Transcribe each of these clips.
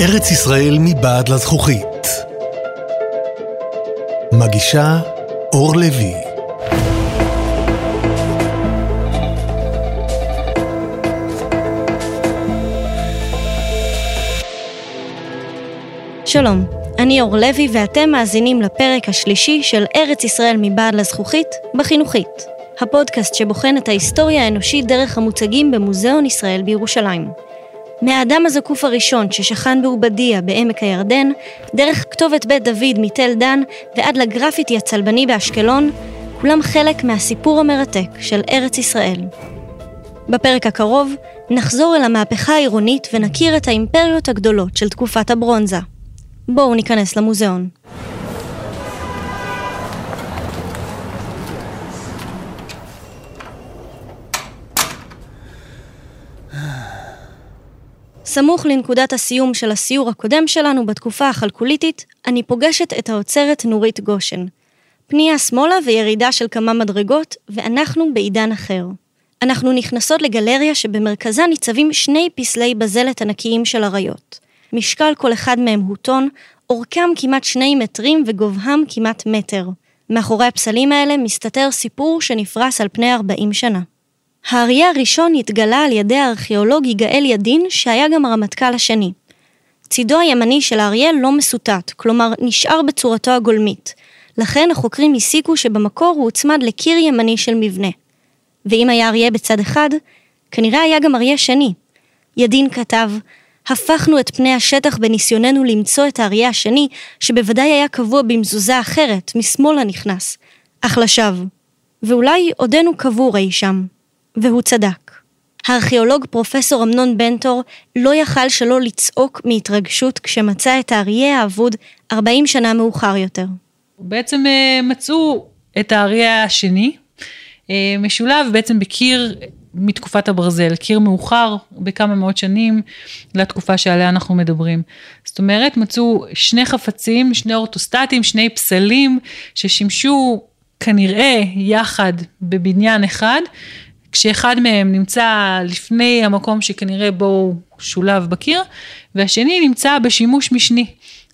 ארץ ישראל מבעד לזכוכית. מגישה אור לוי. שלום, אני אור לוי ואתם מאזינים לפרק השלישי של ארץ ישראל מבעד לזכוכית בחינוכית, הפודקאסט שבוחן את ההיסטוריה האנושית דרך המוצגים במוזיאון ישראל בירושלים. מהאדם הזקוף הראשון ששכן בעובדיה בעמק הירדן, דרך כתובת בית דוד מתל דן ועד לגרפיטי הצלבני באשקלון, כולם חלק מהסיפור המרתק של ארץ ישראל. בפרק הקרוב נחזור אל המהפכה העירונית ונכיר את האימפריות הגדולות של תקופת הברונזה. בואו ניכנס למוזיאון. סמוך לנקודת הסיום של הסיור הקודם שלנו בתקופה החלקוליתית, אני פוגשת את האוצרת נורית גושן. פנייה שמאלה וירידה של כמה מדרגות, ואנחנו בעידן אחר. אנחנו נכנסות לגלריה שבמרכזה ניצבים שני פסלי בזלת ענקיים של אריות. משקל כל אחד מהם הוא טון, אורכם כמעט שני מטרים וגובהם כמעט מטר. מאחורי הפסלים האלה מסתתר סיפור שנפרס על פני 40 שנה. האריה הראשון התגלה על ידי הארכיאולוג יגאל ידין, שהיה גם הרמטכ"ל השני. צידו הימני של האריה לא מסוטט, כלומר נשאר בצורתו הגולמית. לכן החוקרים הסיקו שבמקור הוא הוצמד לקיר ימני של מבנה. ואם היה אריה בצד אחד, כנראה היה גם אריה שני. ידין כתב, הפכנו את פני השטח בניסיוננו למצוא את האריה השני, שבוודאי היה קבוע במזוזה אחרת, משמאל הנכנס, אך לשווא. ואולי עודנו קבור אי שם. והוא צדק. הארכיאולוג פרופסור אמנון בנטור לא יכל שלא לצעוק מהתרגשות כשמצא את האריה האבוד 40 שנה מאוחר יותר. בעצם אה, מצאו את האריה השני, אה, משולב בעצם בקיר מתקופת הברזל, קיר מאוחר בכמה מאות שנים לתקופה שעליה אנחנו מדברים. זאת אומרת, מצאו שני חפצים, שני אורטוסטטים, שני פסלים, ששימשו כנראה יחד בבניין אחד, כשאחד מהם נמצא לפני המקום שכנראה בו הוא שולב בקיר, והשני נמצא בשימוש משני.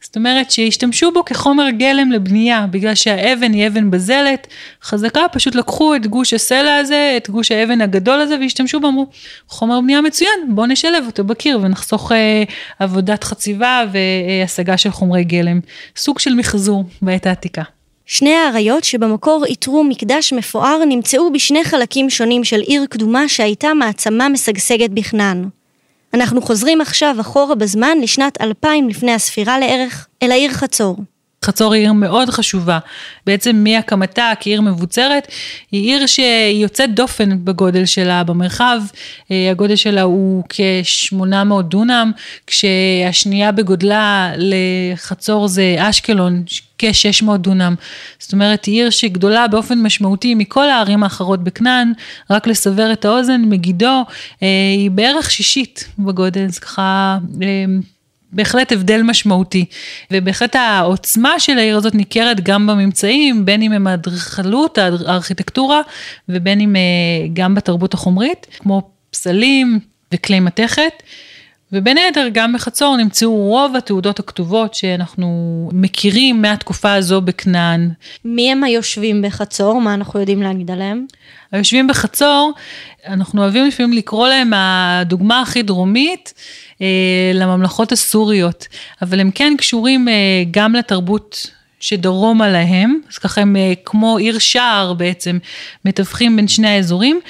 זאת אומרת שהשתמשו בו כחומר גלם לבנייה, בגלל שהאבן היא אבן בזלת חזקה, פשוט לקחו את גוש הסלע הזה, את גוש האבן הגדול הזה, והשתמשו בו, אמרו, חומר בנייה מצוין, בואו נשלב אותו בקיר ונחסוך אה, עבודת חציבה והשגה של חומרי גלם. סוג של מחזור בעת העתיקה. שני האריות שבמקור איתרו מקדש מפואר נמצאו בשני חלקים שונים של עיר קדומה שהייתה מעצמה משגשגת בכנען. אנחנו חוזרים עכשיו אחורה בזמן לשנת 2000 לפני הספירה לערך, אל העיר חצור. חצור היא עיר מאוד חשובה. בעצם מהקמתה כעיר מבוצרת, היא עיר שהיא יוצאת דופן בגודל שלה במרחב. אה, הגודל שלה הוא כ-800 דונם, כשהשנייה בגודלה לחצור זה אשקלון, כ-600 דונם. זאת אומרת, היא עיר שגדולה באופן משמעותי מכל הערים האחרות בכנען, רק לסבר את האוזן, מגידו, אה, היא בערך שישית בגודל, אז ככה... בהחלט הבדל משמעותי, ובהחלט העוצמה של העיר הזאת ניכרת גם בממצאים, בין אם הם האדריכלות, הארכיטקטורה, ובין אם אה, גם בתרבות החומרית, כמו פסלים וכלי מתכת. ובין היתר גם בחצור נמצאו רוב התעודות הכתובות שאנחנו מכירים מהתקופה הזו בכנען. מי הם היושבים בחצור? מה אנחנו יודעים להגיד עליהם? היושבים בחצור, אנחנו אוהבים לפעמים לקרוא להם הדוגמה הכי דרומית לממלכות הסוריות, אבל הם כן קשורים אה, גם לתרבות שדרומה להם, אז ככה הם אה, כמו עיר שער בעצם, מתווכים בין שני האזורים,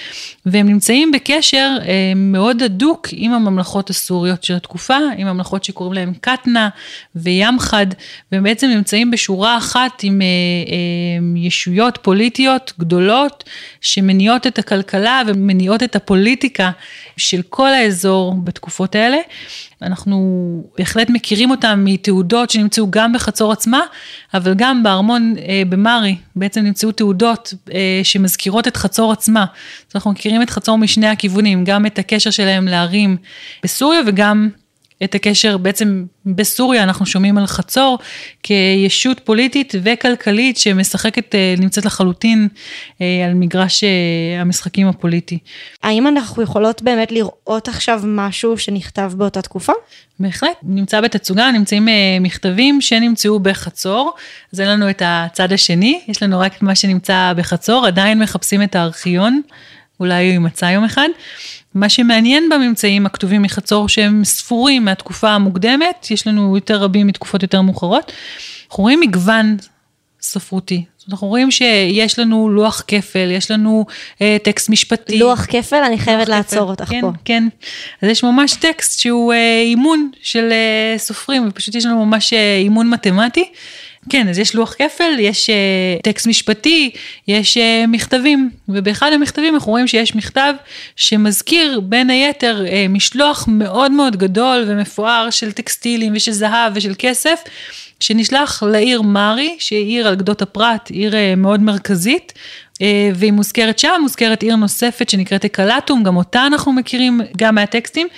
והם נמצאים בקשר אה, מאוד הדוק עם הממלכות הסוריות של התקופה, עם ממלכות שקוראים להם קטנה וימחד, והם בעצם נמצאים בשורה אחת עם אה, ישויות פוליטיות גדולות, שמניעות את הכלכלה ומניעות את הפוליטיקה של כל האזור בתקופות האלה. אנחנו בהחלט מכירים אותם מתעודות שנמצאו גם בחצור עצמה, אבל גם בארמון אה, במרי, בעצם נמצאו תעודות אה, שמזכירות את חצור עצמה. אז אנחנו מכירים את חצור משני הכיוונים, גם את הקשר שלהם לערים בסוריה וגם את הקשר, בעצם בסוריה אנחנו שומעים על חצור כישות פוליטית וכלכלית שמשחקת, אה, נמצאת לחלוטין אה, על מגרש אה, המשחקים הפוליטי. האם אנחנו יכולות באמת לראות עכשיו משהו שנכתב באותה תקופה? בהחלט, נמצא בתצוגה, נמצאים מכתבים שנמצאו בחצור, אז אין לנו את הצד השני, יש לנו רק את מה שנמצא בחצור, עדיין מחפשים את הארכיון, אולי הוא יימצא יום אחד. מה שמעניין בממצאים הכתובים מחצור שהם ספורים מהתקופה המוקדמת, יש לנו יותר רבים מתקופות יותר מאוחרות, אנחנו רואים מגוון ספרותי. אנחנו רואים שיש לנו לוח כפל, יש לנו אה, טקסט משפטי. לוח כפל? אני חייבת לעצור כפל, אותך כן, פה. כן, אז יש ממש טקסט שהוא אה, אימון של אה, סופרים, ופשוט יש לנו ממש אה, אימון מתמטי. כן, אז יש לוח כפל, יש uh, טקסט משפטי, יש uh, מכתבים, ובאחד המכתבים אנחנו רואים שיש מכתב שמזכיר בין היתר uh, משלוח מאוד מאוד גדול ומפואר של טקסטילים ושל זהב ושל כסף, שנשלח לעיר מארי, שהיא עיר על גדות הפרת, עיר uh, מאוד מרכזית. והיא מוזכרת שם, מוזכרת עיר נוספת שנקראת אקלטום, גם אותה אנחנו מכירים גם מהטקסטים.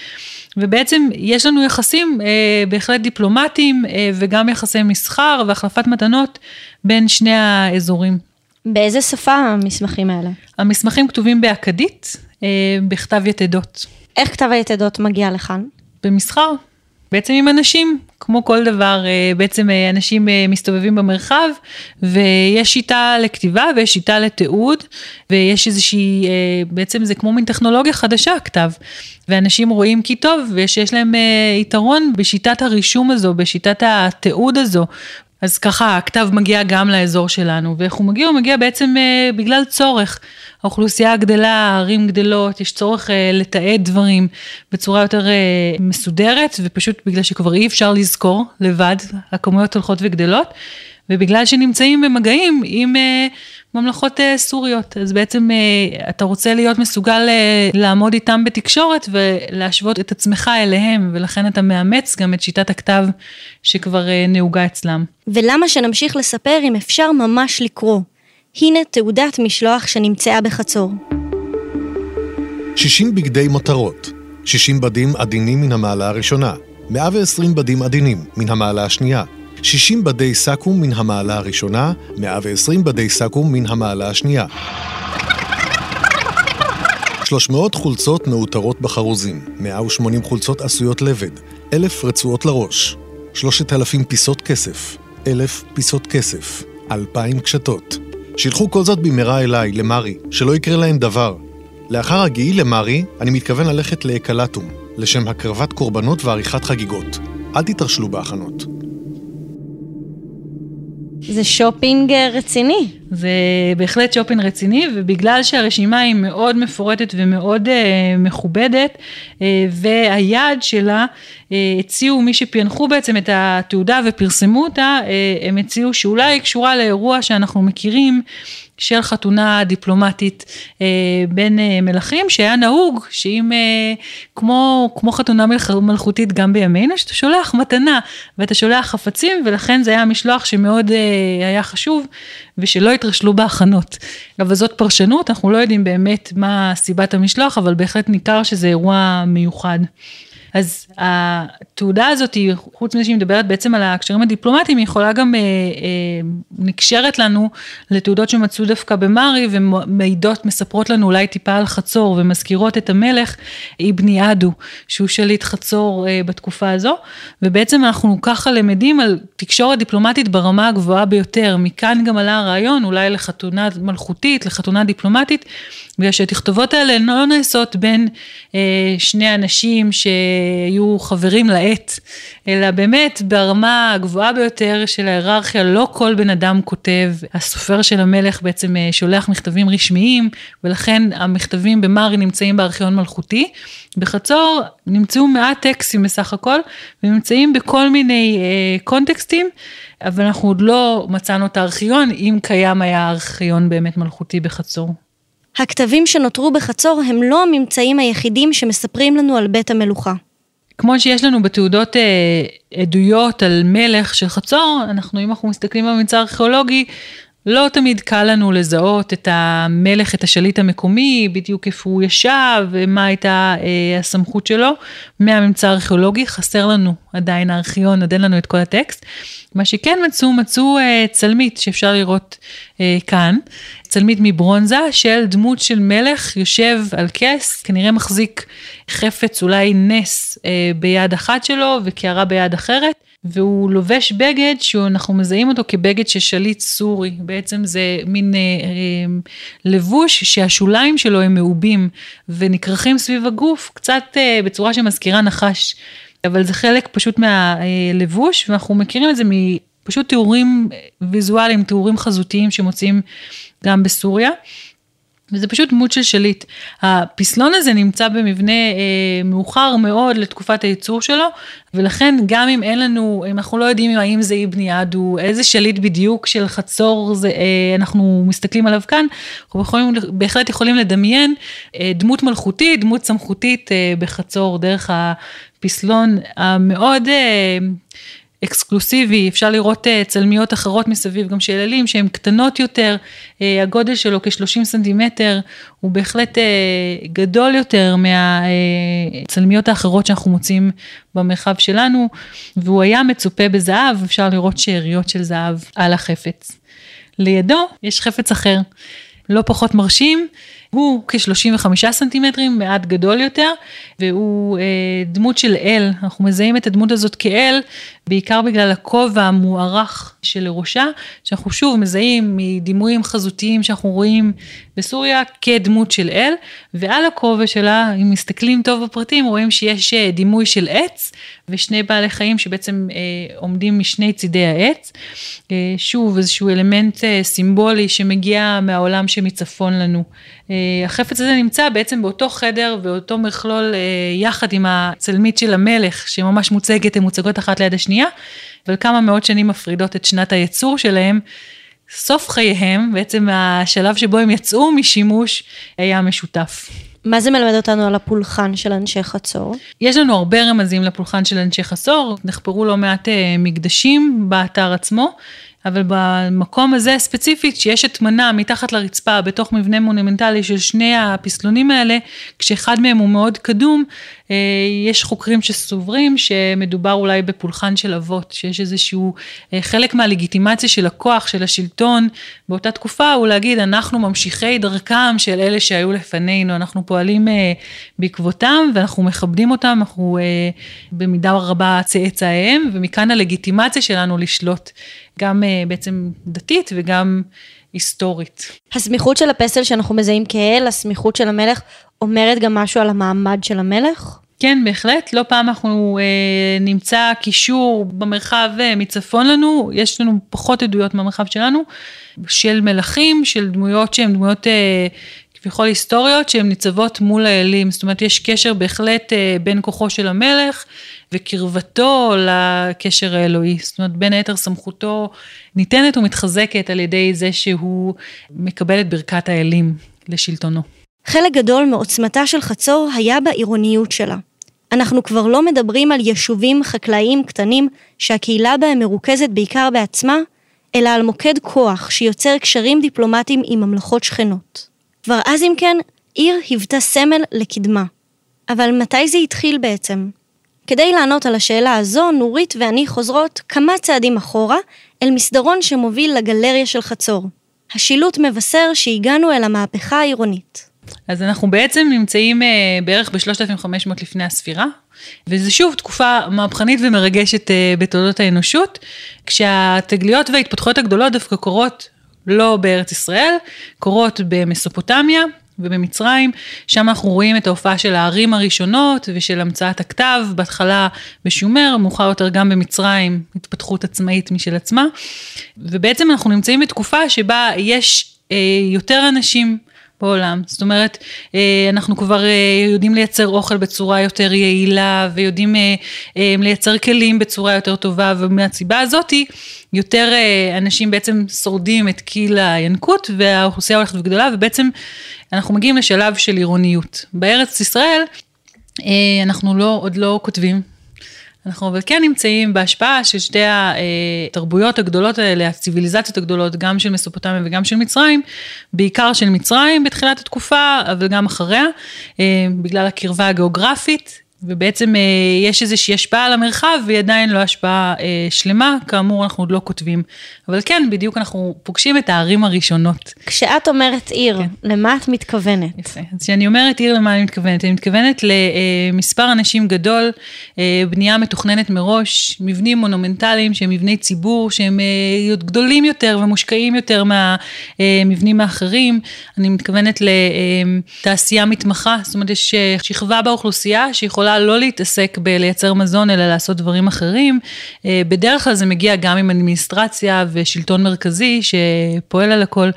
ובעצם יש לנו יחסים אה, בהחלט דיפלומטיים אה, וגם יחסי מסחר והחלפת מתנות בין שני האזורים. באיזה שפה המסמכים האלה? המסמכים כתובים באכדית, אה, בכתב יתדות. איך כתב היתדות מגיע לכאן? במסחר. בעצם עם אנשים, כמו כל דבר, אה, בעצם אה, אנשים אה, מסתובבים במרחב, ויש שיטה לכתיבה ויש שיטה לתיעוד, ויש איזושהי, בעצם זה כמו מין טכנולוגיה חדשה, הכתב. ואנשים רואים כי טוב, ושיש להם יתרון בשיטת הרישום הזו, בשיטת התיעוד הזו. אז ככה הכתב מגיע גם לאזור שלנו, ואיך הוא מגיע? הוא מגיע בעצם אה, בגלל צורך. האוכלוסייה גדלה, הערים גדלות, יש צורך אה, לתעד דברים בצורה יותר אה, מסודרת, ופשוט בגלל שכבר אי אפשר לזכור לבד, הכמויות הולכות וגדלות. ובגלל שנמצאים במגעים עם אה, ממלכות אה, סוריות, אז בעצם אה, אתה רוצה להיות מסוגל לעמוד איתם בתקשורת ולהשוות את עצמך אליהם, ולכן אתה מאמץ גם את שיטת הכתב שכבר נהוגה אצלם. ולמה שנמשיך לספר אם אפשר ממש לקרוא? הנה תעודת משלוח שנמצאה בחצור. 60 בגדי מותרות, 60 בדים עדינים מן המעלה הראשונה, 120 בדים עדינים מן המעלה השנייה, 60 בדי סכו"ם מן המעלה הראשונה, 120 בדי סכו"ם מן המעלה השנייה. 300 חולצות מעוטרות בחרוזים, 180 חולצות עשויות לבד, 1,000 רצועות לראש, 3,000 פיסות כסף, 1,000 פיסות כסף, 2,000 קשתות. שילחו כל זאת במהרה אליי, למרי, שלא יקרה להם דבר. לאחר הגיעי למרי, אני מתכוון ללכת לאקלטום, לשם הקרבת קורבנות ועריכת חגיגות. אל תתרשלו בהכנות. זה שופינג אה, רציני. זה בהחלט שופינג רציני, ובגלל שהרשימה היא מאוד מפורטת ומאוד אה, מכובדת, אה, והיעד שלה, אה, הציעו מי שפענחו בעצם את התעודה ופרסמו אותה, אה, הם הציעו שאולי היא קשורה לאירוע שאנחנו מכירים, של חתונה דיפלומטית אה, בין אה, מלכים, שהיה נהוג שאם, אה, כמו, כמו חתונה מלכותית גם בימינו, שאתה שולח מתנה ואתה שולח חפצים, ולכן זה היה משלוח שמאוד אה, היה חשוב, ושלא יתרשלו בהכנות. אבל זאת פרשנות, אנחנו לא יודעים באמת מה סיבת המשלוח, אבל בהחלט ניכר שזה אירוע מיוחד. אז התעודה הזאת, חוץ מזה שהיא מדברת בעצם על הקשרים הדיפלומטיים, היא יכולה גם, אה, אה, נקשרת לנו לתעודות שמצאו דווקא במרי ומעידות, מספרות לנו אולי טיפה על חצור ומזכירות את המלך אבני אדו, שהוא שליט חצור אה, בתקופה הזו, ובעצם אנחנו ככה למדים על תקשורת דיפלומטית ברמה הגבוהה ביותר, מכאן גם עלה הרעיון אולי לחתונה מלכותית, לחתונה דיפלומטית. בגלל שהתכתובות האלה לא נעשות בין אה, שני אנשים שהיו חברים לעת, אלא באמת ברמה הגבוהה ביותר של ההיררכיה, לא כל בן אדם כותב. הסופר של המלך בעצם אה, שולח מכתבים רשמיים, ולכן המכתבים במרי נמצאים בארכיון מלכותי. בחצור נמצאו מעט טקסטים בסך הכל, ונמצאים בכל מיני אה, קונטקסטים. אבל אנחנו עוד לא מצאנו את הארכיון, אם קיים היה ארכיון באמת מלכותי בחצור. הכתבים שנותרו בחצור הם לא הממצאים היחידים שמספרים לנו על בית המלוכה. כמו שיש לנו בתעודות אה, עדויות על מלך של חצור, אנחנו, אם אנחנו מסתכלים בממצא הארכיאולוגי, לא תמיד קל לנו לזהות את המלך, את השליט המקומי, בדיוק איפה הוא ישב ומה הייתה אה, הסמכות שלו. מהממצא הארכיאולוגי חסר לנו עדיין הארכיון, עוד אין לנו את כל הטקסט. מה שכן מצאו, מצאו אה, צלמית שאפשר לראות אה, כאן, צלמית מברונזה של דמות של מלך יושב על כס, כנראה מחזיק חפץ, אולי נס אה, ביד אחת שלו וקערה ביד אחרת. והוא לובש בגד שאנחנו מזהים אותו כבגד של שליט סורי. בעצם זה מין אה, אה, לבוש שהשוליים שלו הם מעובים ונכרכים סביב הגוף, קצת אה, בצורה שמזכירה נחש. אבל זה חלק פשוט מהלבוש, ואנחנו מכירים את זה מפשוט תיאורים ויזואליים, תיאורים חזותיים שמוצאים גם בסוריה. וזה פשוט דמות של שליט. הפסלון הזה נמצא במבנה אה, מאוחר מאוד לתקופת הייצור שלו, ולכן גם אם אין לנו, אם אנחנו לא יודעים האם זה אבן יד הוא איזה שליט בדיוק של חצור זה, אה, אנחנו מסתכלים עליו כאן, אנחנו יכולים, בהחלט יכולים לדמיין אה, דמות מלכותית, דמות סמכותית אה, בחצור דרך הפסלון המאוד... אה, אקסקלוסיבי, אפשר לראות uh, צלמיות אחרות מסביב, גם של אלים שהן קטנות יותר, uh, הגודל שלו כ-30 סנטימטר, הוא בהחלט uh, גדול יותר מהצלמיות האחרות שאנחנו מוצאים במרחב שלנו, והוא היה מצופה בזהב, אפשר לראות שאריות של זהב על החפץ. לידו יש חפץ אחר, לא פחות מרשים, הוא כ-35 סנטימטרים, מעט גדול יותר, והוא אה, דמות של אל, אנחנו מזהים את הדמות הזאת כאל, בעיקר בגלל הכובע המוארך שלראשה, שאנחנו שוב מזהים מדימויים חזותיים שאנחנו רואים בסוריה כדמות של אל, ועל הכובע שלה, אם מסתכלים טוב בפרטים, רואים שיש אה, דימוי של עץ, ושני בעלי חיים שבעצם אה, עומדים משני צידי העץ. אה, שוב, איזשהו אלמנט אה, סימבולי שמגיע מהעולם שמצפון לנו. אה, החפץ הזה נמצא בעצם באותו חדר ואותו מכלול אה, יחד עם הצלמית של המלך, שממש מוצגת, הן מוצגות אחת ליד השנייה, אבל כמה מאות שנים מפרידות את שנת הייצור שלהם. סוף חייהם, בעצם השלב שבו הם יצאו משימוש, היה משותף. מה זה מלמד אותנו על הפולחן של אנשי חצור? יש לנו הרבה רמזים לפולחן של אנשי חצור, נחפרו לא מעט אה, מקדשים באתר עצמו. אבל במקום הזה ספציפית, שיש הטמנה מתחת לרצפה בתוך מבנה מונומנטלי של שני הפסלונים האלה, כשאחד מהם הוא מאוד קדום, אה, יש חוקרים שסוברים שמדובר אולי בפולחן של אבות, שיש איזשהו אה, חלק מהלגיטימציה של הכוח, של השלטון, באותה תקופה הוא להגיד, אנחנו ממשיכי דרכם של אלה שהיו לפנינו, אנחנו פועלים אה, בעקבותם ואנחנו מכבדים אותם, אנחנו במידה רבה צאצאיהם, ומכאן הלגיטימציה שלנו לשלוט, גם בעצם דתית וגם היסטורית. הסמיכות של הפסל שאנחנו מזהים כאל, הסמיכות של המלך, אומרת גם משהו על המעמד של המלך? כן, בהחלט. לא פעם אנחנו אה, נמצא קישור במרחב אה, מצפון לנו, יש לנו פחות עדויות מהמרחב שלנו, של מלכים, של דמויות שהן דמויות אה, כביכול היסטוריות, שהן ניצבות מול האלים. זאת אומרת, יש קשר בהחלט אה, בין כוחו של המלך וקרבתו לקשר האלוהי. זאת אומרת, בין היתר סמכותו ניתנת ומתחזקת על ידי זה שהוא מקבל את ברכת האלים לשלטונו. חלק גדול מעוצמתה של חצור היה בעירוניות שלה. אנחנו כבר לא מדברים על יישובים חקלאיים קטנים שהקהילה בהם מרוכזת בעיקר בעצמה, אלא על מוקד כוח שיוצר קשרים דיפלומטיים עם ממלכות שכנות. כבר אז אם כן, עיר היוותה סמל לקדמה. אבל מתי זה התחיל בעצם? כדי לענות על השאלה הזו, נורית ואני חוזרות כמה צעדים אחורה אל מסדרון שמוביל לגלריה של חצור. השילוט מבשר שהגענו אל המהפכה העירונית. אז אנחנו בעצם נמצאים אה, בערך ב-3500 לפני הספירה, וזו שוב תקופה מהפכנית ומרגשת אה, בתולדות האנושות, כשהתגליות וההתפתחויות הגדולות דווקא קורות לא בארץ ישראל, קורות במסופוטמיה ובמצרים, שם אנחנו רואים את ההופעה של הערים הראשונות ושל המצאת הכתב, בהתחלה בשומר, מאוחר יותר גם במצרים, התפתחות עצמאית משל עצמה, ובעצם אנחנו נמצאים בתקופה שבה יש אה, יותר אנשים בעולם. זאת אומרת, אה, אנחנו כבר אה, יודעים לייצר אוכל בצורה יותר יעילה, ויודעים אה, לייצר כלים בצורה יותר טובה, ומהסיבה הזאתי, יותר אנשים בעצם שורדים את קיל הינקות, והאוכלוסייה הולכת וגדולה, ובעצם אנחנו מגיעים לשלב של עירוניות. בארץ ישראל, אנחנו לא, עוד לא כותבים. אנחנו אבל כן נמצאים בהשפעה של שתי התרבויות הגדולות האלה, הציוויליזציות הגדולות, גם של מסופוטמיה וגם של מצרים, בעיקר של מצרים בתחילת התקופה, אבל גם אחריה, אה, בגלל הקרבה הגיאוגרפית. ובעצם אה, יש איזושהי השפעה על המרחב והיא עדיין לא השפעה אה, שלמה, כאמור אנחנו עוד לא כותבים. אבל כן, בדיוק אנחנו פוגשים את הערים הראשונות. כשאת אומרת עיר, כן. למה את מתכוונת? יפה. אז כשאני אומרת עיר, למה אני מתכוונת? אני מתכוונת למספר אנשים גדול, אה, בנייה מתוכננת מראש, מבנים מונומנטליים שהם מבני ציבור, שהם אה, גדולים יותר ומושקעים יותר מהמבנים אה, האחרים. אני מתכוונת לתעשייה מתמחה, זאת אומרת יש אה, שכבה באוכלוסייה שיכולה יכולה לא להתעסק בלייצר מזון, אלא לעשות דברים אחרים. אה, בדרך כלל זה מגיע גם עם אדמיניסטרציה ושלטון מרכזי שפועל על הכל.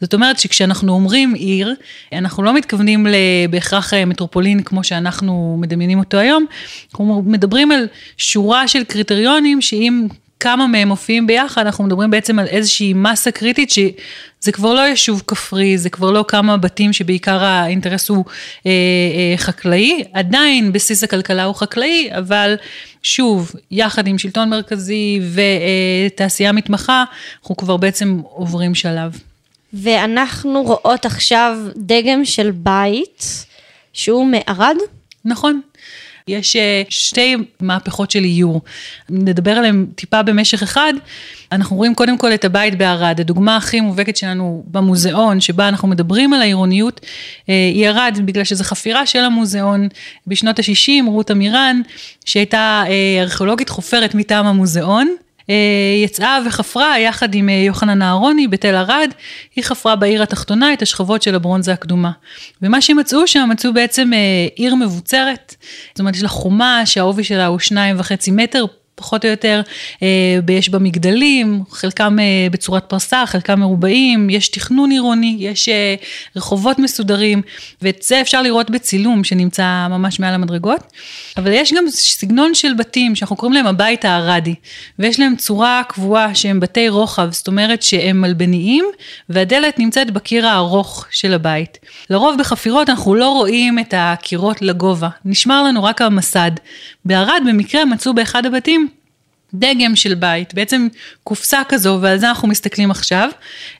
זאת אומרת שכשאנחנו אומרים עיר, אנחנו לא מתכוונים בהכרח אה, מטרופולין כמו שאנחנו מדמיינים אותו היום, אנחנו מדברים על שורה של קריטריונים שאם כמה מהם מופיעים ביחד, אנחנו מדברים בעצם על איזושהי מסה קריטית שזה כבר לא יישוב כפרי, זה כבר לא כמה בתים שבעיקר האינטרס הוא אה, אה, חקלאי, עדיין בסיס הכלכלה הוא חקלאי, אבל שוב, יחד עם שלטון מרכזי ותעשייה מתמחה, אנחנו כבר בעצם עוברים שלב. ואנחנו רואות עכשיו דגם של בית שהוא מערד? נכון. יש אה, שתי מהפכות של איור. נדבר עליהן טיפה במשך אחד. אנחנו רואים קודם כל את הבית בערד. הדוגמה הכי מובהקת שלנו במוזיאון, שבה אנחנו מדברים על העירוניות, אה, היא ערד, בגלל שזו חפירה של המוזיאון בשנות ה-60, רות עמירן, שהייתה אה, ארכיאולוגית חופרת מטעם המוזיאון. אה, יצאה וחפרה יחד עם אה, יוחנן אהרוני בתל ערד, היא חפרה בעיר התחתונה את השכבות של הברונזה הקדומה. ומה שמצאו שם, מצאו בעצם אה, עיר מבוצרת, זאת אומרת יש לה חומה שהעובי שלה הוא שניים וחצי מטר, פחות או יותר, אה, יש בה מגדלים, חלקם אה, בצורת פרסה, חלקם מרובעים, יש תכנון עירוני, יש אה, רחובות מסודרים, ואת זה אפשר לראות בצילום שנמצא ממש מעל המדרגות. אבל יש גם סגנון של בתים שאנחנו קוראים להם הבית הערדי, ויש להם צורה קבועה שהם בתי רוחב, זאת אומרת שהם מלבניים, והדלת נמצאת בקיר הארוך של הבית. לרוב בחפירות אנחנו לא רואים את הקירות לגובה, נשמר לנו רק המסד. בערד במקרה מצאו באחד הבתים דגם של בית, בעצם קופסה כזו, ועל זה אנחנו מסתכלים עכשיו.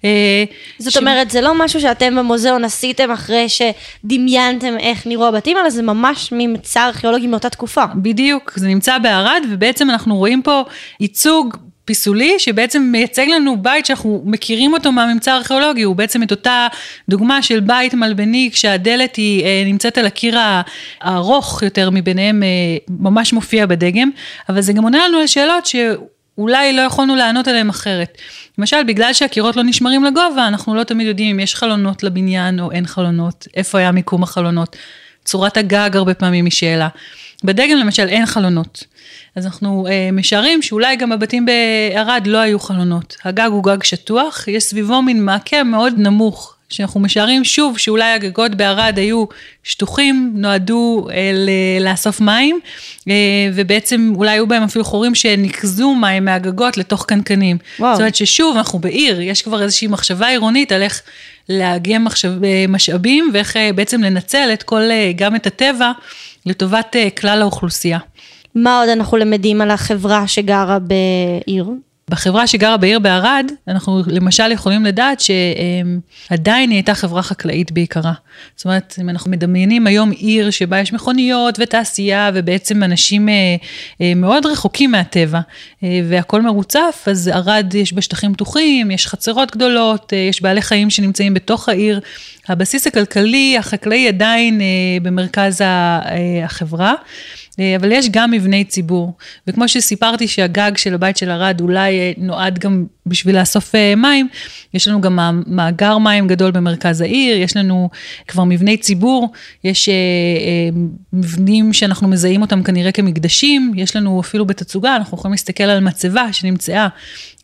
אה, זאת ש... אומרת, זה לא משהו שאתם במוזיאון עשיתם אחרי שדמיינתם איך נראו הבתים, אלא זה ממש ממצא ארכיאולוגי מאותה תקופה. בדיוק, זה נמצא בערד, ובעצם אנחנו רואים פה ייצוג פיסולי שבעצם מייצג לנו בית שאנחנו מכירים אותו מהממצא הארכיאולוגי, הוא בעצם את אותה דוגמה של בית מלבני כשהדלת היא אה, נמצאת על הקיר הארוך יותר מביניהם, אה, ממש מופיע בדגם, אבל זה גם עונה לנו על שאלות שאולי לא יכולנו לענות עליהן אחרת. למשל, בגלל שהקירות לא נשמרים לגובה, אנחנו לא תמיד יודעים אם יש חלונות לבניין או אין חלונות, איפה היה מיקום החלונות. צורת הגג הרבה פעמים היא שאלה. בדגם למשל אין חלונות. אז אנחנו אה, משערים שאולי גם בבתים בערד לא היו חלונות. הגג הוא גג שטוח, יש סביבו מין מעקה מאוד נמוך, שאנחנו משערים שוב שאולי הגגות בערד היו שטוחים, נועדו אה, ל- לאסוף מים, אה, ובעצם אולי היו בהם אפילו חורים שניקזו מים מהגגות לתוך קנקנים. וואו. זאת אומרת ששוב, אנחנו בעיר, יש כבר איזושהי מחשבה עירונית על איך לאגם אה, משאבים ואיך אה, בעצם לנצל את כל, אה, גם את הטבע לטובת אה, כלל האוכלוסייה. מה עוד אנחנו למדים על החברה שגרה בעיר? בחברה שגרה בעיר בערד, אנחנו למשל יכולים לדעת שעדיין היא הייתה חברה חקלאית בעיקרה. זאת אומרת, אם אנחנו מדמיינים היום עיר שבה יש מכוניות ותעשייה, ובעצם אנשים אה, אה, מאוד רחוקים מהטבע, אה, והכול מרוצף, אז ערד יש בה שטחים פתוחים, יש חצרות גדולות, יש בעלי חיים שנמצאים בתוך העיר. הבסיס הכלכלי, החקלאי עדיין במרכז החברה. אה, אבל יש גם מבני ציבור. וכמו שסיפרתי שהגג של הבית של ערד אולי אה, נועד גם בשביל לאסוף אה, מים, יש לנו גם מאגר מים גדול במרכז העיר, יש לנו כבר מבני ציבור, יש מבנים שאנחנו מזהים אותם כנראה כמקדשים, יש לנו אפילו בתצוגה, אנחנו יכולים להסתכל על מצבה שנמצאה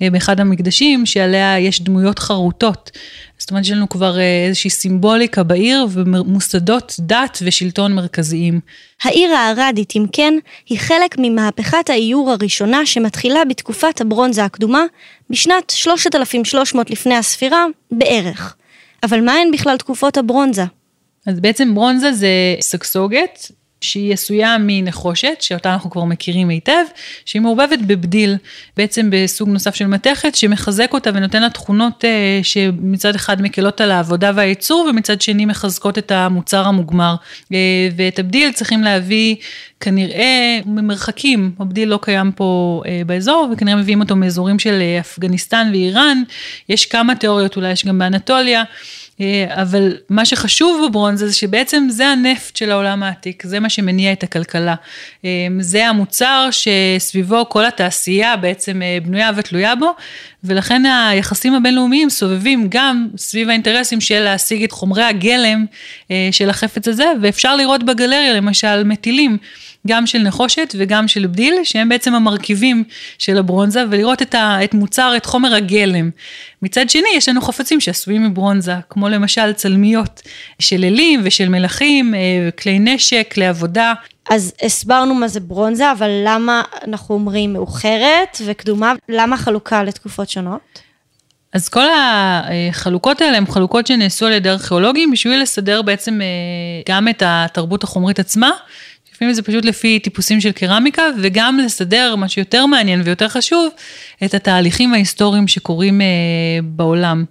באחד המקדשים, שעליה יש דמויות חרוטות. זאת אומרת, יש לנו כבר איזושהי סימבוליקה בעיר ומוסדות דת ושלטון מרכזיים. העיר הערדית, אם כן, היא חלק ממהפכת האיור הראשונה שמתחילה בתקופת הברונזה הקדומה, בשנת 3300 לפני הספירה, בערך. אבל מה הן בכלל תקופות הברונזה? אז בעצם ברונזה זה סגסוגת, שהיא עשויה מנחושת, שאותה אנחנו כבר מכירים היטב, שהיא מעורבבת בבדיל, בעצם בסוג נוסף של מתכת, שמחזק אותה ונותן לה תכונות אה, שמצד אחד מקלות על העבודה והייצור, ומצד שני מחזקות את המוצר המוגמר. אה, ואת הבדיל צריכים להביא כנראה ממרחקים, הבדיל לא קיים פה אה, באזור, וכנראה מביאים אותו מאזורים של אה, אפגניסטן ואיראן, יש כמה תיאוריות, אולי יש גם באנטוליה. אה, אבל מה שחשוב בברונזה זה שבעצם זה הנפט של העולם העתיק, זה מה שמניע את הכלכלה. אה, זה המוצר שסביבו כל התעשייה בעצם אה, בנויה ותלויה בו, ולכן היחסים הבינלאומיים סובבים גם סביב האינטרסים של להשיג את חומרי הגלם של החפץ הזה, ואפשר לראות בגלריה למשל מטילים. גם של נחושת וגם של בדיל, שהם בעצם המרכיבים של הברונזה, ולראות את, ה, את מוצר, את חומר הגלם. מצד שני, יש לנו חפצים שעשויים מברונזה, כמו למשל צלמיות של אלים ושל מלחים, אה, כלי נשק, כלי עבודה. אז הסברנו מה זה ברונזה, אבל למה אנחנו אומרים מאוחרת וקדומה? למה חלוקה לתקופות שונות? אז כל החלוקות האלה הן חלוקות שנעשו על ידי ארכיאולוגים בשביל לסדר בעצם אה, גם את התרבות החומרית עצמה, לפעמים זה פשוט לפי טיפוסים של קרמיקה, וגם לסדר, מה שיותר מעניין ויותר חשוב, את התהליכים ההיסטוריים שקורים אה, בעולם.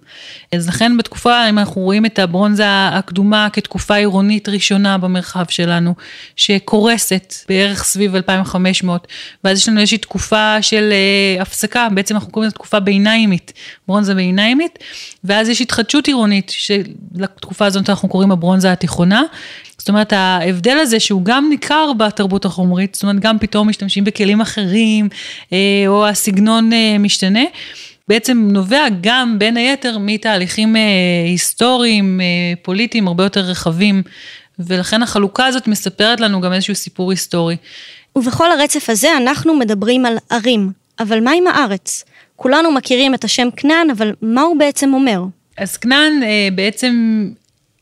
אז לכן בתקופה, אם אנחנו רואים את הברונזה הקדומה כתקופה עירונית ראשונה במרחב שלנו, שקורסת בערך סביב 2500, ואז יש לנו איזושהי תקופה של אה, הפסקה, בעצם אנחנו קוראים לזה תקופה ביניימית, ברונזה ביניימית, ואז יש התחדשות עירונית, שלתקופה הזאת אנחנו קוראים הברונזה התיכונה. זאת אומרת, ההבדל הזה שהוא גם ניכר בתרבות החומרית, זאת אומרת, גם פתאום משתמשים בכלים אחרים, אה, או הסגנון אה, משתנה. בעצם נובע גם בין היתר מתהליכים אה, היסטוריים, פוליטיים הרבה יותר רחבים, ולכן החלוקה הזאת מספרת לנו גם איזשהו סיפור היסטורי. ובכל הרצף הזה אנחנו מדברים על ערים, אבל מה עם הארץ? כולנו מכירים את השם כנען, אבל מה הוא בעצם אומר? אז כנען בעצם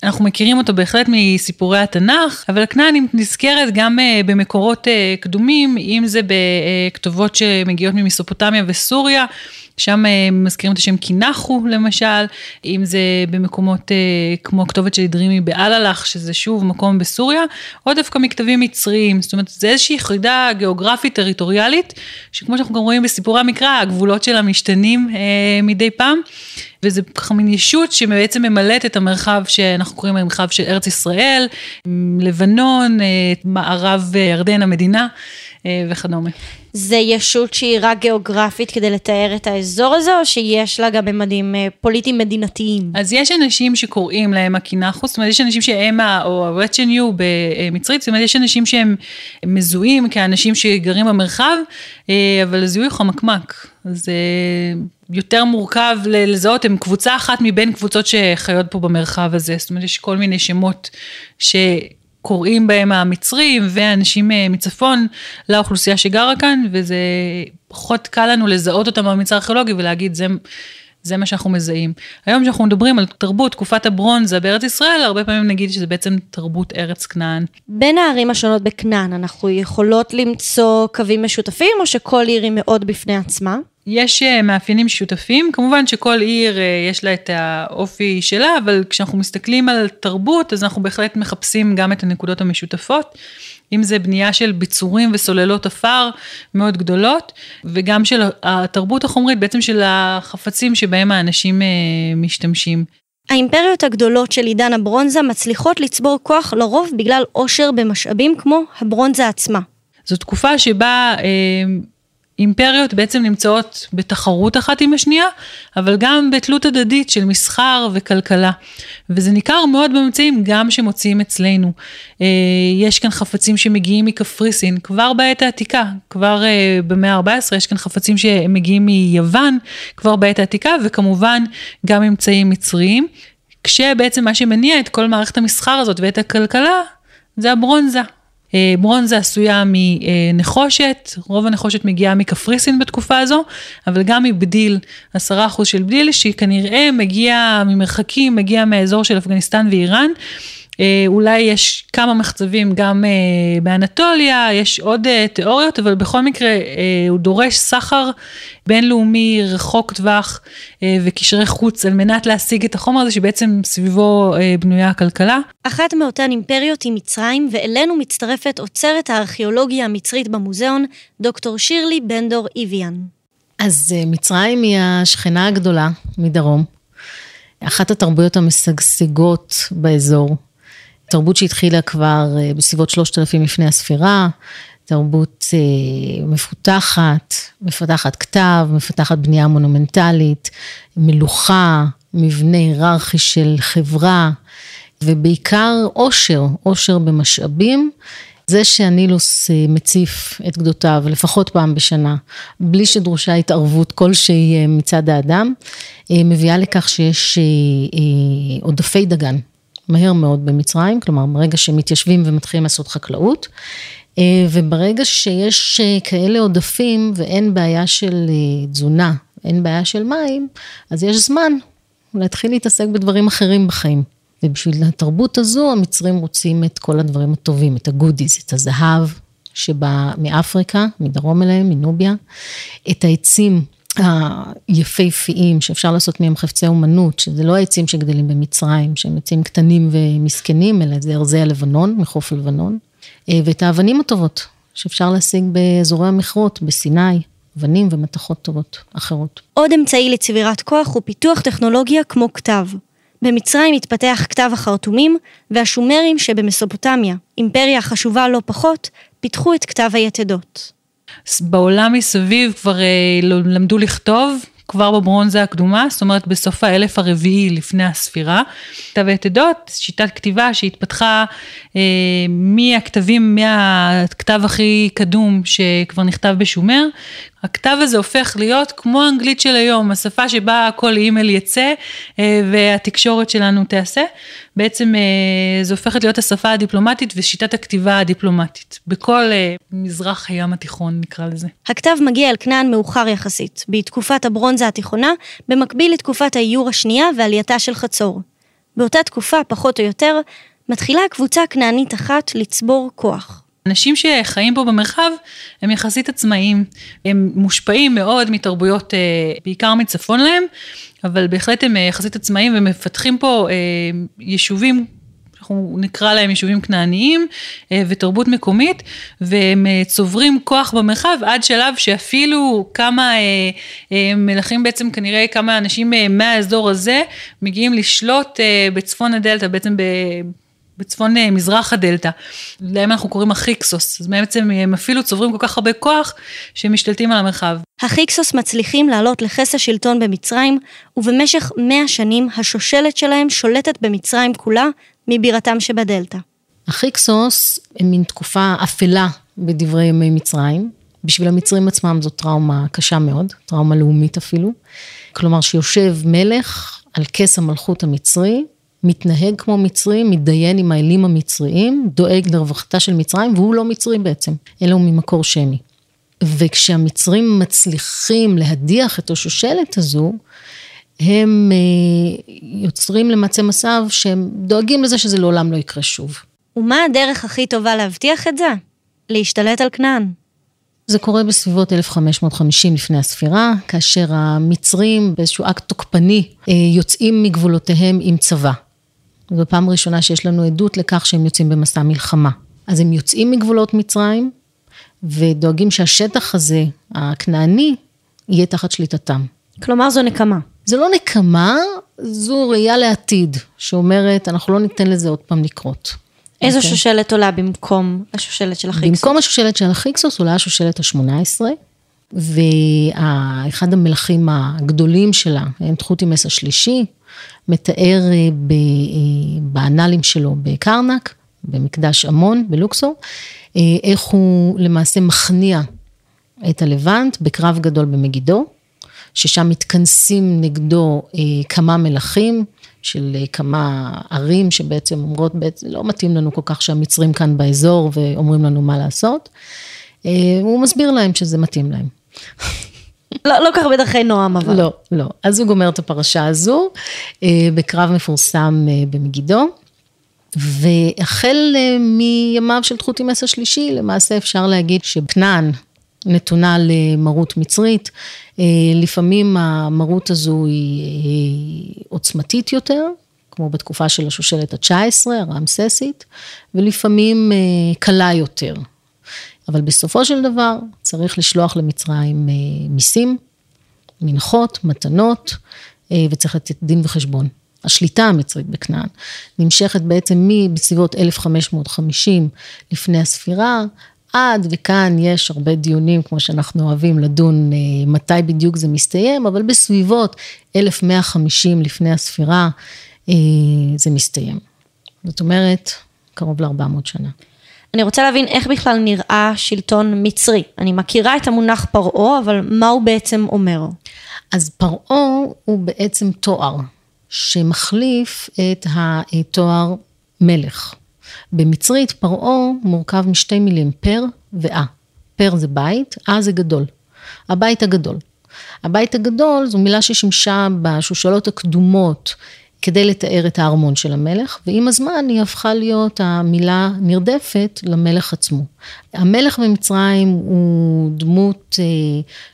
אנחנו מכירים אותו בהחלט מסיפורי התנ"ך, אבל כנען נזכרת גם אה, במקורות אה, קדומים, אם זה בכתובות שמגיעות ממסופוטמיה וסוריה. שם אה, מזכירים את השם קינחו למשל, אם זה במקומות כמו הכתובת של אדרימי באללח, שזה שוב מקום בסוריה, או דווקא מכתבים מצריים, זאת אומרת, זה איזושהי יחידה גיאוגרפית טריטוריאלית, שכמו שאנחנו גם רואים בסיפורי המקרא, הגבולות שלה משתנים אה, מדי פעם. וזה ככה מין ישות שבעצם ממלאת את המרחב שאנחנו קוראים המרחב של ארץ ישראל, לבנון, אה, מערב אה, ירדן המדינה אה, וכדומה. זה ישות שהיא רק גיאוגרפית כדי לתאר את האזור הזה, או שיש לה גם ממדים פוליטיים מדינתיים? אז יש אנשים שקוראים להם הקינחוס, זאת אומרת, יש אנשים שהם, או ה-Retinue במצרית, זאת אומרת, יש אנשים שהם מזוהים כאנשים שגרים במרחב, אבל זיהוי חמקמק. זה יותר מורכב לזהות, הם קבוצה אחת מבין קבוצות שחיות פה במרחב הזה, זאת אומרת יש כל מיני שמות שקוראים בהם המצרים ואנשים אה, מצפון לאוכלוסייה שגרה כאן, וזה פחות קל לנו לזהות אותם במצר הארכיאולוגי ולהגיד זה... זה מה שאנחנו מזהים. היום כשאנחנו מדברים על תרבות, תקופת הברונזה בארץ ישראל, הרבה פעמים נגיד שזה בעצם תרבות ארץ כנען. בין הערים השונות בכנען, אנחנו יכולות למצוא קווים משותפים, או שכל עיר היא מאוד בפני עצמה? יש אה, מאפיינים שותפים, כמובן שכל עיר אה, יש לה את האופי שלה, אבל כשאנחנו מסתכלים על תרבות, אז אנחנו בהחלט מחפשים גם את הנקודות המשותפות. אם זה בנייה של ביצורים וסוללות עפר מאוד גדולות, וגם של התרבות החומרית, בעצם של החפצים שבהם האנשים אה, משתמשים. האימפריות הגדולות של עידן הברונזה מצליחות לצבור כוח לרוב בגלל עושר במשאבים כמו הברונזה עצמה. זו תקופה שבה אימפריות בעצם נמצאות בתחרות אחת עם השנייה, אבל גם בתלות הדדית של מסחר וכלכלה. וזה ניכר מאוד בממצאים גם שמוציאים אצלנו. אה, יש כאן חפצים שמגיעים מקפריסין כבר בעת העתיקה, כבר אה, במאה ה-14 יש כאן חפצים שמגיעים מיוון כבר בעת העתיקה, וכמובן גם ממצאים מצריים. כשבעצם מה שמניע את כל מערכת המסחר הזאת ואת הכלכלה זה הברונזה. אה, ברונזה עשויה מנחושת, רוב הנחושת מגיעה מקפריסין בתקופה הזו, אבל גם מבדיל, 10% של בדיל, שהיא כנראה מגיעה ממרחקים, מגיעה מהאזור של אפגניסטן ואיראן. אה, אולי יש כמה מחצבים גם אה, באנטוליה, יש עוד אה, תיאוריות, אבל בכל מקרה הוא דורש סחר בינלאומי רחוק טווח וקשרי חוץ על מנת להשיג את החומר הזה שבעצם סביבו בנויה הכלכלה. אחת מאותן אימפריות היא מצרים, ואלינו מצטרפת אוצרת הארכיאולוגיה המצרית במוזיאון, דוקטור שירלי בנדור איביאן. אז מצרים היא השכנה הגדולה מדרום. אחת התרבויות המשגשגות באזור. תרבות שהתחילה כבר אה, בסביבות 3,000 לפני הספירה, תרבות אה, מפותחת, מפתחת כתב, מפתחת בנייה מונומנטלית, מלוכה, מבנה היררכי של חברה, ובעיקר עושר, עושר במשאבים. זה שהנילוס אה, מציף את גדותיו לפחות פעם בשנה, בלי שדרושה התערבות כלשהי מצד האדם, מביאה לכך שיש עודפי דגן מהר מאוד במצרים, כלומר ברגע שמתיישבים ומתחילים לעשות חקלאות, אה, וברגע שיש אה, כאלה עודפים ואין בעיה של אה, תזונה, אין בעיה של מים, אז יש זמן להתחיל להתעסק בדברים אחרים בחיים. ובשביל התרבות הזו, המצרים רוצים את כל הדברים הטובים, את הגודיז, את הזהב שבא מאפריקה, מדרום אליהם, מנוביה, את העצים היפהפיים שאפשר לעשות מהם חפצי אומנות, שזה לא העצים שגדלים במצרים, שהם עצים קטנים ומסכנים, אלא זה ארזי הלבנון, מחוף הלבנון, אה, ואת האבנים הטובות שאפשר להשיג באזורי המכרות, בסיני. אבנים ומתכות טובות אחרות. עוד אמצעי לצבירת כוח הוא פיתוח טכנולוגיה כמו כתב. במצרים התפתח כתב החרטומים, והשומרים שבמסופוטמיה, אימפריה חשובה לא פחות, פיתחו את כתב היתדות. בעולם מסביב כבר אה, למדו לכתוב, כבר בברונזה הקדומה, זאת אומרת בסוף האלף הרביעי לפני הספירה. כתב היתדות, שיטת כתיבה שהתפתחה אה, מהכתבים, מהכתב הכי קדום שכבר נכתב בשומר, הכתב הזה הופך להיות כמו האנגלית של היום, השפה שבה כל אימייל יצא אה, והתקשורת שלנו תעשה. בעצם אה, זה הופכת להיות השפה הדיפלומטית ושיטת הכתיבה הדיפלומטית, בכל אה, מזרח הים התיכון נקרא לזה. הכתב מגיע אל כנען מאוחר יחסית, בתקופת הברונזה התיכונה, במקביל לתקופת האיור השנייה ועלייתה של חצור. באותה תקופה, פחות או יותר, מתחילה קבוצה כנענית אחת לצבור כוח. אנשים שחיים פה במרחב הם יחסית עצמאיים, הם מושפעים מאוד מתרבויות, אה, בעיקר מצפון להם, אבל בהחלט הם אה, יחסית עצמאיים ומפתחים פה אה, יישובים אנחנו נקרא להם יישובים כנעניים ותרבות מקומית, והם צוברים כוח במרחב עד שלב שאפילו כמה מלכים בעצם, כנראה כמה אנשים מהאזור הזה, מגיעים לשלוט בצפון הדלתא, בעצם בצפון אה, מזרח הדלתא, להם אנחנו קוראים החיקסוס, אז בעצם הם אפילו צוברים כל כך הרבה כוח שהם משתלטים על המרחב. החיקסוס מצליחים לעלות לכס השלטון במצרים, ובמשך מאה שנים השושלת שלהם שולטת במצרים כולה, מבירתם שבדלתא. החיקסוס הם מין תקופה אפלה בדברי ימי מצרים. בשביל המצרים עצמם זו טראומה קשה מאוד, טראומה לאומית אפילו. כלומר שיושב מלך על כס המלכות המצרי, מתנהג כמו מצרי, מתדיין עם האלים המצריים, דואג לרווחתה של מצרים, והוא לא מצרי בעצם, אלא הוא ממקור שמי. וכשהמצרים מצליחים להדיח את השושלת הזו, הם אה, יוצרים למצא מצב שהם דואגים לזה שזה לעולם לא יקרה שוב. ומה הדרך הכי טובה להבטיח את זה? להשתלט על כנען. זה קורה בסביבות 1550 לפני הספירה, כאשר המצרים באיזשהו אקט תוקפני אה, יוצאים מגבולותיהם עם צבא. זו פעם ראשונה שיש לנו עדות לכך שהם יוצאים במסע מלחמה. אז הם יוצאים מגבולות מצרים ודואגים שהשטח הזה, הכנעני, יהיה תחת שליטתם. כלומר זו נקמה. זה לא נקמה, זו ראייה לעתיד, שאומרת, אנחנו לא ניתן לזה עוד פעם לקרות. איזו okay. אוקיי? שושלת עולה במקום השושלת של החיקסוס? במקום השושלת של החיקסוס עולה השושלת ה-18, ואחד המלכים הגדולים שלה, תחותימס השלישי, מתאר אה, אה, באנאלים שלו בקרנק, במקדש עמון, בלוקסור, אה, איך הוא למעשה מכניע את הלבנט בקרב גדול במגידו, ששם מתכנסים נגדו כמה מלכים של כמה ערים שבעצם אומרות, בעצם לא מתאים לנו כל כך שהמצרים כאן באזור ואומרים לנו מה לעשות. הוא מסביר להם שזה מתאים להם. לא, לא כך בדרכי נועם אבל. לא, לא. אז הוא גומר את הפרשה הזו אה, בקרב מפורסם אה, במגידו, והחל אה, מימיו של תחותימס השלישי, למעשה אפשר להגיד שכנען נתונה למרות מצרית. לפעמים המרות הזו היא עוצמתית יותר, כמו בתקופה של השושלת ה-19, הרעמססית, ולפעמים קלה יותר. אבל בסופו של דבר צריך לשלוח למצרים מיסים, מנחות, מתנות, וצריך לתת דין וחשבון. השליטה המצרית בכנען, נמשכת בעצם מבסביבות 1550 לפני הספירה, עד וכאן יש הרבה דיונים, כמו שאנחנו אוהבים לדון אה, מתי בדיוק זה מסתיים, אבל בסביבות 1150 לפני הספירה אה, זה מסתיים. זאת אומרת, קרוב ל-400 שנה. אני רוצה להבין איך בכלל נראה שלטון מצרי. אני מכירה את המונח פרעה, אבל מה הוא בעצם אומר? אז פרעה הוא בעצם תואר. שמחליף את התואר מלך. במצרית פרעה מורכב משתי מילים, פר ואה. פר זה בית, אה זה גדול. הבית הגדול. הבית הגדול זו מילה ששימשה בשושלות הקדומות כדי לתאר את הארמון של המלך, ועם הזמן היא הפכה להיות המילה נרדפת למלך עצמו. המלך במצרים הוא דמות אה,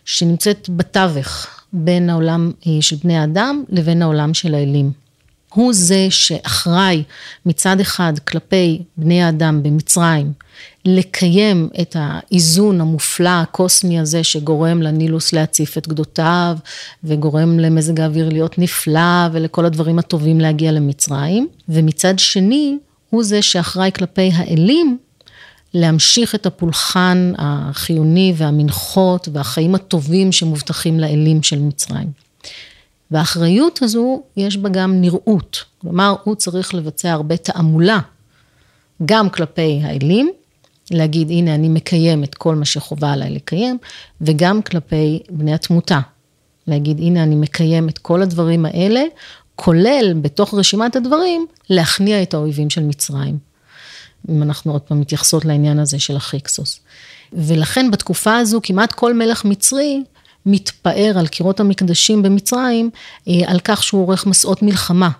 שנמצאת בתווך בין העולם אה, של בני האדם לבין העולם של האלים. הוא זה שאחראי מצד אחד כלפי בני האדם במצרים, לקיים את האיזון המופלא הקוסמי הזה שגורם לנילוס להציף את גדותיו וגורם למזג האוויר להיות נפלא ולכל הדברים הטובים להגיע למצרים, ומצד שני הוא זה שאחראי כלפי האלים להמשיך את הפולחן החיוני והמנחות והחיים הטובים שמובטחים לאלים של מצרים. והאחריות הזו, יש בה גם נראות. כלומר, הוא צריך לבצע הרבה תעמולה, גם כלפי האלים, להגיד, הנה, אני מקיים את כל מה שחובה עליי לקיים, וגם כלפי בני התמותה. להגיד, הנה, אני מקיים את כל הדברים האלה, כולל בתוך רשימת הדברים, להכניע את האויבים של מצרים. אם אנחנו עוד פעם מתייחסות לעניין הזה של החיקסוס. ולכן בתקופה הזו כמעט כל מלך מצרי מתפאר על קירות המקדשים במצרים, אה, על כך שהוא עורך מסעות מלחמה.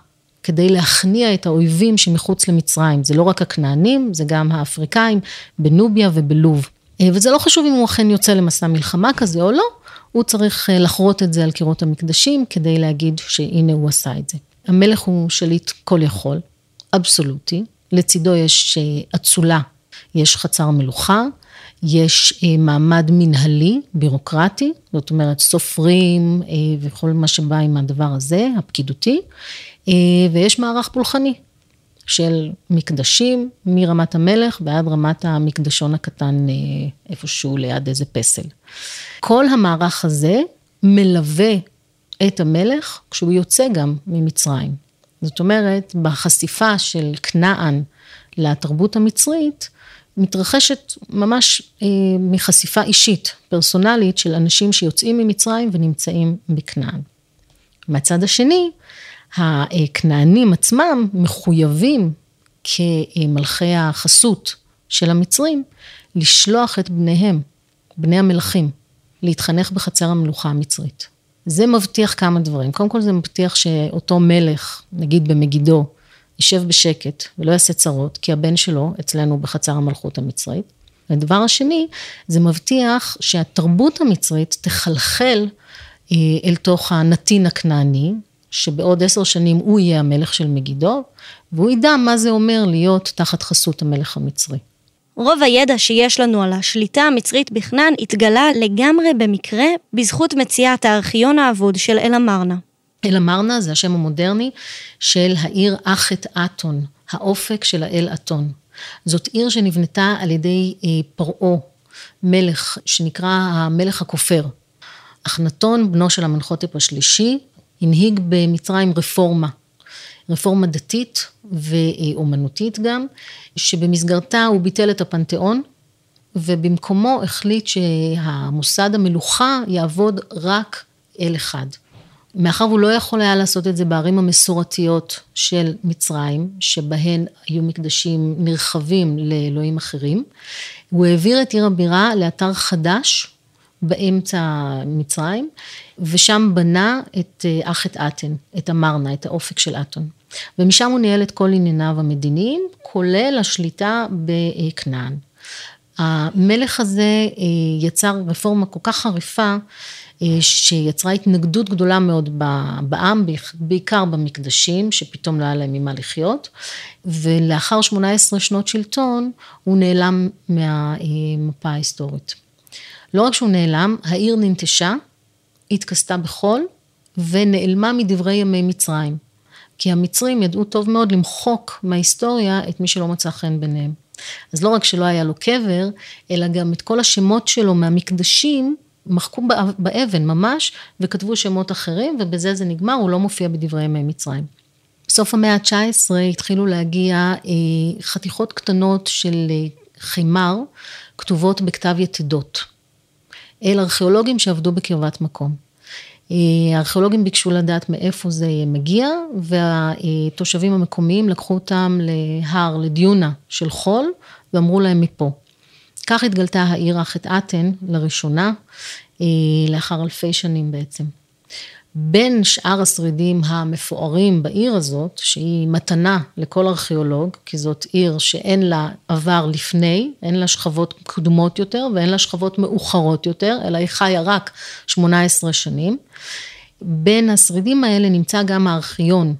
כדי להכניע את האויבים שמחוץ למצרים. זה לא רק הכנענים, זה גם האפריקאים בנוביה ובלוב. אה, וזה לא חשוב אם הוא אכן יוצא למסע מלחמה כזה או לא, הוא צריך אה, לחרות את זה על קירות המקדשים כדי להגיד שהנה הוא עשה את זה. המלך הוא שליט כל יכול, אבסולוטי, לצידו יש אצולה, יש חצר מלוכה, יש אה, מעמד מנהלי, בירוקרטי, זאת אומרת סופרים אה, וכל מה שבא עם הדבר הזה, הפקידותי, ויש מערך פולחני של מקדשים מרמת המלך ועד רמת המקדשון הקטן איפשהו ליד איזה פסל. כל המערך הזה מלווה את המלך כשהוא יוצא גם ממצרים. זאת אומרת, בחשיפה של כנען לתרבות המצרית, מתרחשת ממש אה, מחשיפה אישית, פרסונלית, של אנשים שיוצאים ממצרים ונמצאים בכנען. מהצד השני, הכנענים עצמם מחויבים כמלכי החסות של המצרים, לשלוח את בניהם, בני המלכים, להתחנך בחצר המלוכה המצרית. זה מבטיח כמה דברים. קודם כל זה מבטיח שאותו מלך, נגיד במגידו, יישב בשקט ולא יעשה צרות, כי הבן שלו אצלנו בחצר המלכות המצרית. והדבר השני, זה מבטיח שהתרבות המצרית תחלחל אה, אל תוך הנתין הכנעני, שבעוד עשר שנים הוא יהיה המלך של מגידו, והוא ידע מה זה אומר להיות תחת חסות המלך המצרי. רוב הידע שיש לנו על השליטה המצרית בכנען התגלה לגמרי במקרה בזכות מציאת הארכיון האבוד של אל-אמרנה. אל-אמרנה זה השם המודרני של העיר אחת אתון, האופק של האל אתון. זאת עיר שנבנתה על ידי אה, פרעה, מלך שנקרא המלך הכופר. אחנתון, בנו של המנחותפ השלישי, הנהיג במצרים רפורמה. רפורמה דתית ואומנותית גם, שבמסגרתה הוא ביטל את הפנתיאון, ובמקומו החליט שהמוסד המלוכה יעבוד רק אל אחד. מאחר והוא לא יכול היה לעשות את זה בערים המסורתיות של מצרים, שבהן היו מקדשים נרחבים לאלוהים אחרים, הוא העביר את עיר הבירה לאתר חדש באמצע מצרים, ושם בנה את אה, אחת אתן, את המרנה, את האופק של אתון. ומשם הוא ניהל את כל ענייניו המדיניים, כולל השליטה בכנען. המלך הזה יצר רפורמה כל כך חריפה, שיצרה התנגדות גדולה מאוד בעם, בעיקר במקדשים, שפתאום לא היה להם ממה לחיות, ולאחר 18 שנות שלטון, הוא נעלם מהמפה ההיסטורית. לא רק שהוא נעלם, העיר ננטשה, התכסתה בחול, ונעלמה מדברי ימי מצרים. כי המצרים ידעו טוב מאוד למחוק מההיסטוריה את מי שלא מצא חן ביניהם. אז לא רק שלא היה לו קבר, אלא גם את כל השמות שלו מהמקדשים מחקו באבן ממש, וכתבו שמות אחרים, ובזה זה נגמר, הוא לא מופיע בדברי ימי מצרים. בסוף המאה ה-19 התחילו להגיע אה, חתיכות קטנות של אה, חימר, כתובות בכתב יתדות, אל ארכיאולוגים שעבדו בקרבת מקום. אה, הארכיאולוגים ביקשו לדעת מאיפה זה מגיע, והתושבים המקומיים לקחו אותם להר, לדיונה של חול, ואמרו להם מפה. כך התגלתה העיר החטאתן לראשונה, אה, לאחר אלפי שנים בעצם. בין שאר השרידים המפוארים בעיר הזאת, שהיא מתנה לכל ארכיאולוג, כי זאת עיר שאין לה עבר לפני, אין לה שכבות קדומות יותר ואין לה שכבות מאוחרות יותר, אלא היא חיה רק 18 שנים. בין השרידים האלה נמצא גם הארכיון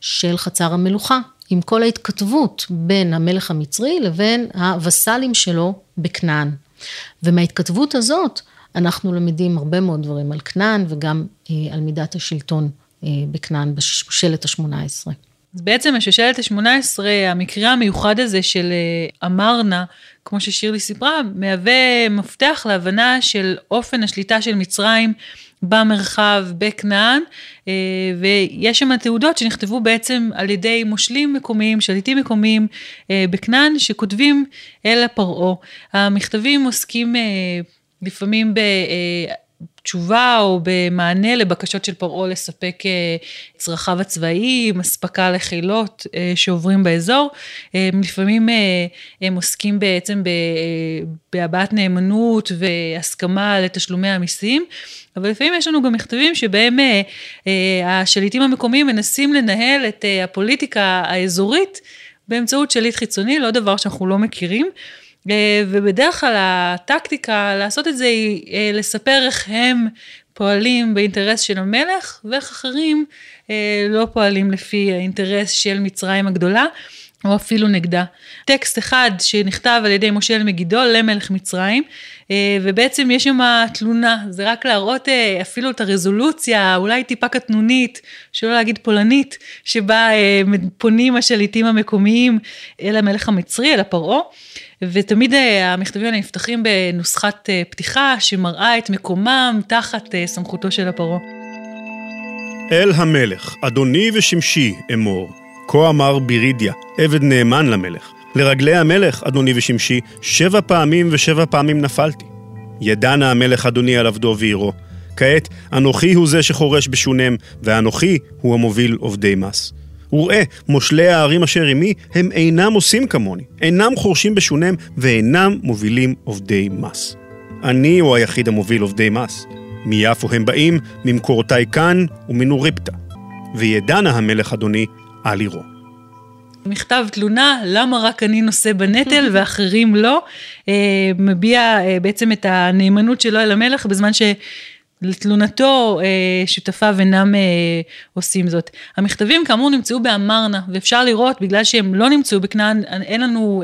של חצר המלוכה, עם כל ההתכתבות בין המלך המצרי לבין הווסלים שלו בכנען. ומההתכתבות הזאת אנחנו למדים הרבה מאוד דברים על כנען וגם אה, על מידת השלטון אה, בכנען בשושלת השמונה עשרה. אז בעצם השושלת השמונה עשרה, המקרה המיוחד הזה של אה, אמרנה, כמו ששירלי סיפרה, מהווה מפתח להבנה של אופן השליטה של מצרים במרחב, בכנען, אה, ויש שם תעודות שנכתבו בעצם על ידי מושלים מקומיים, שליטים מקומיים אה, בכנען, שכותבים אל הפרעה. המכתבים עוסקים אה, לפעמים ב... תשובה או במענה לבקשות של פרעה לספק צרכיו הצבאיים, אספקה לחילות שעוברים באזור. לפעמים הם עוסקים בעצם בהבעת נאמנות והסכמה לתשלומי המיסים, אבל לפעמים יש לנו גם מכתבים שבהם אה, אה, השליטים המקומיים מנסים לנהל את אה, הפוליטיקה האזורית באמצעות שליט חיצוני, לא דבר שאנחנו לא מכירים. אה, ובדרך כלל הטקטיקה לעשות את זה היא אה, לספר איך הם פועלים באינטרס של המלך, ואיך אחרים אה, לא פועלים לפי האינטרס של מצרים הגדולה. או אפילו נגדה. טקסט אחד שנכתב על ידי משה מגידו למלך מצרים, ובעצם יש שם תלונה, זה רק להראות אפילו את הרזולוציה, אולי טיפה קטנונית, שלא להגיד פולנית, שבה פונים השליטים המקומיים אל המלך המצרי, אל הפרעה. ותמיד המכתבים נפתחים בנוסחת פתיחה שמראה את מקומם תחת סמכותו של הפרעה. אל המלך, אדוני ושמשי אמור, כה אמר בירידיה, עבד נאמן למלך. לרגלי המלך, אדוני ושמשי, שבע פעמים ושבע פעמים נפלתי. ידענה המלך אדוני על עבדו ועירו. כעת, אנוכי הוא זה שחורש בשונם, ואנוכי הוא המוביל עובדי מס. וראה, מושלי הערים אשר עמי, הם אינם עושים כמוני, אינם חורשים בשונם, ואינם מובילים עובדי מס. אני הוא היחיד המוביל עובדי מס. מיפו הם באים, ממקורותיי כאן ומנוריפתא. וידענה המלך אדוני על עירו. מכתב תלונה, למה רק אני נושא בנטל ואחרים לא, אה, מביע אה, בעצם את הנאמנות שלו אל המלך בזמן ש... לתלונתו אה, שותפיו אינם עושים זאת. המכתבים כאמור נמצאו באמרנה, ואפשר לראות, בגלל שהם לא נמצאו בכנען, אין לנו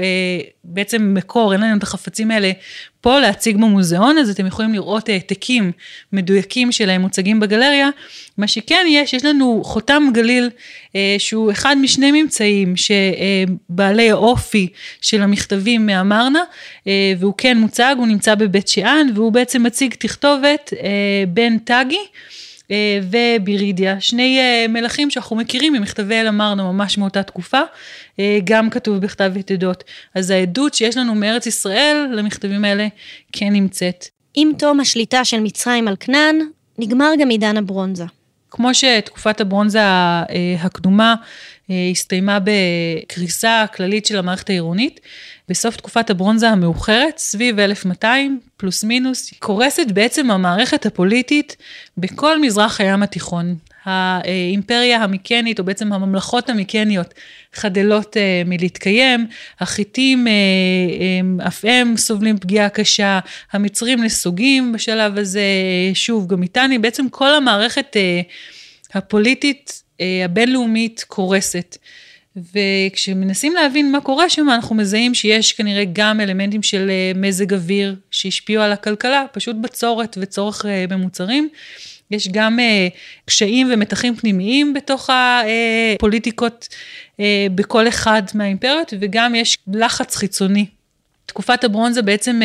בעצם מקור, אין לנו את החפצים האלה פה להציג במוזיאון, אז אתם יכולים לראות העתקים מדויקים שלהם מוצגים בגלריה. מה שכן יש, יש לנו חותם גליל אה, שהוא אחד משני ממצאים שבעלי האופי של המכתבים מאמרנה, אה, והוא כן מוצג, הוא נמצא בבית שאן, והוא בעצם מציג תכתובת אה, בין טאגי. אה, ובירידיה, שני אה, מלכים שאנחנו מכירים ממכתבי אל אמרנו ממש מאותה תקופה, אה, גם כתוב בכתב יתדות. אז העדות שיש לנו מארץ ישראל למכתבים האלה כן נמצאת. עם תום השליטה של מצרים על כנען, נגמר גם עידן הברונזה. כמו שתקופת הברונזה הקדומה הסתיימה בקריסה כללית של המערכת העירונית, בסוף תקופת הברונזה המאוחרת, סביב 1200 פלוס מינוס, קורסת בעצם המערכת הפוליטית בכל מזרח הים התיכון. האימפריה המיקנית, או בעצם הממלכות המיקניות, חדלות uh, מלהתקיים, החיטים uh, אף הם סובלים פגיעה קשה, המצרים נסוגים בשלב הזה, שוב, גם איתני, בעצם כל המערכת uh, הפוליטית uh, הבינלאומית קורסת. וכשמנסים להבין מה קורה שם, אנחנו מזהים שיש כנראה גם אלמנטים של מזג אוויר שהשפיעו על הכלכלה, פשוט בצורת וצורך במוצרים. יש גם קשיים ומתחים פנימיים בתוך הפוליטיקות בכל אחד מהאימפריות, וגם יש לחץ חיצוני. תקופת הברונזה בעצם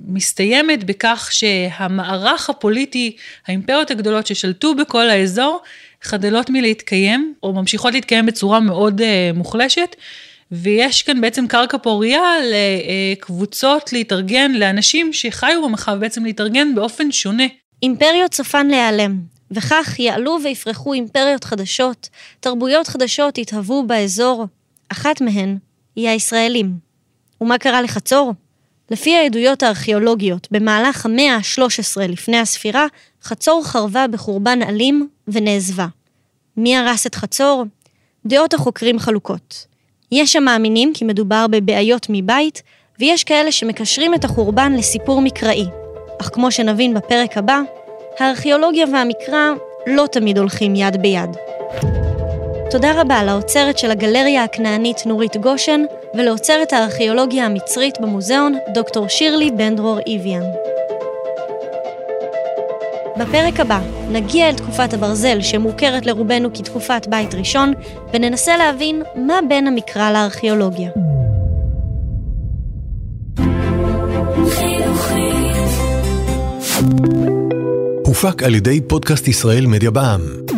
מסתיימת בכך שהמערך הפוליטי, האימפריות הגדולות ששלטו בכל האזור, חדלות מלהתקיים, או ממשיכות להתקיים בצורה מאוד uh, מוחלשת, ויש כאן בעצם קרקע פוריה לקבוצות להתארגן, לאנשים שחיו במרחב בעצם להתארגן באופן שונה. אימפריות סופן להיעלם, וכך יעלו ויפרחו אימפריות חדשות, תרבויות חדשות יתהוו באזור, אחת מהן היא הישראלים. ומה קרה לחצור? לפי העדויות הארכיאולוגיות, במהלך המאה ה-13 לפני הספירה, חצור חרבה בחורבן אלים ונעזבה. מי הרס את חצור? דעות החוקרים חלוקות. יש המאמינים כי מדובר בבעיות מבית, ויש כאלה שמקשרים את החורבן לסיפור מקראי. אך כמו שנבין בפרק הבא, הארכיאולוגיה והמקרא לא תמיד הולכים יד ביד. תודה רבה לאוצרת של הגלריה הכנענית נורית גושן ולאוצרת הארכיאולוגיה המצרית במוזיאון דוקטור שירלי בן דרור איביאן. בפרק הבא נגיע אל תקופת הברזל שמוכרת לרובנו כתקופת בית ראשון וננסה להבין מה בין המקרא לארכיאולוגיה. הופק על ידי פודקאסט ישראל מדיה בע"מ.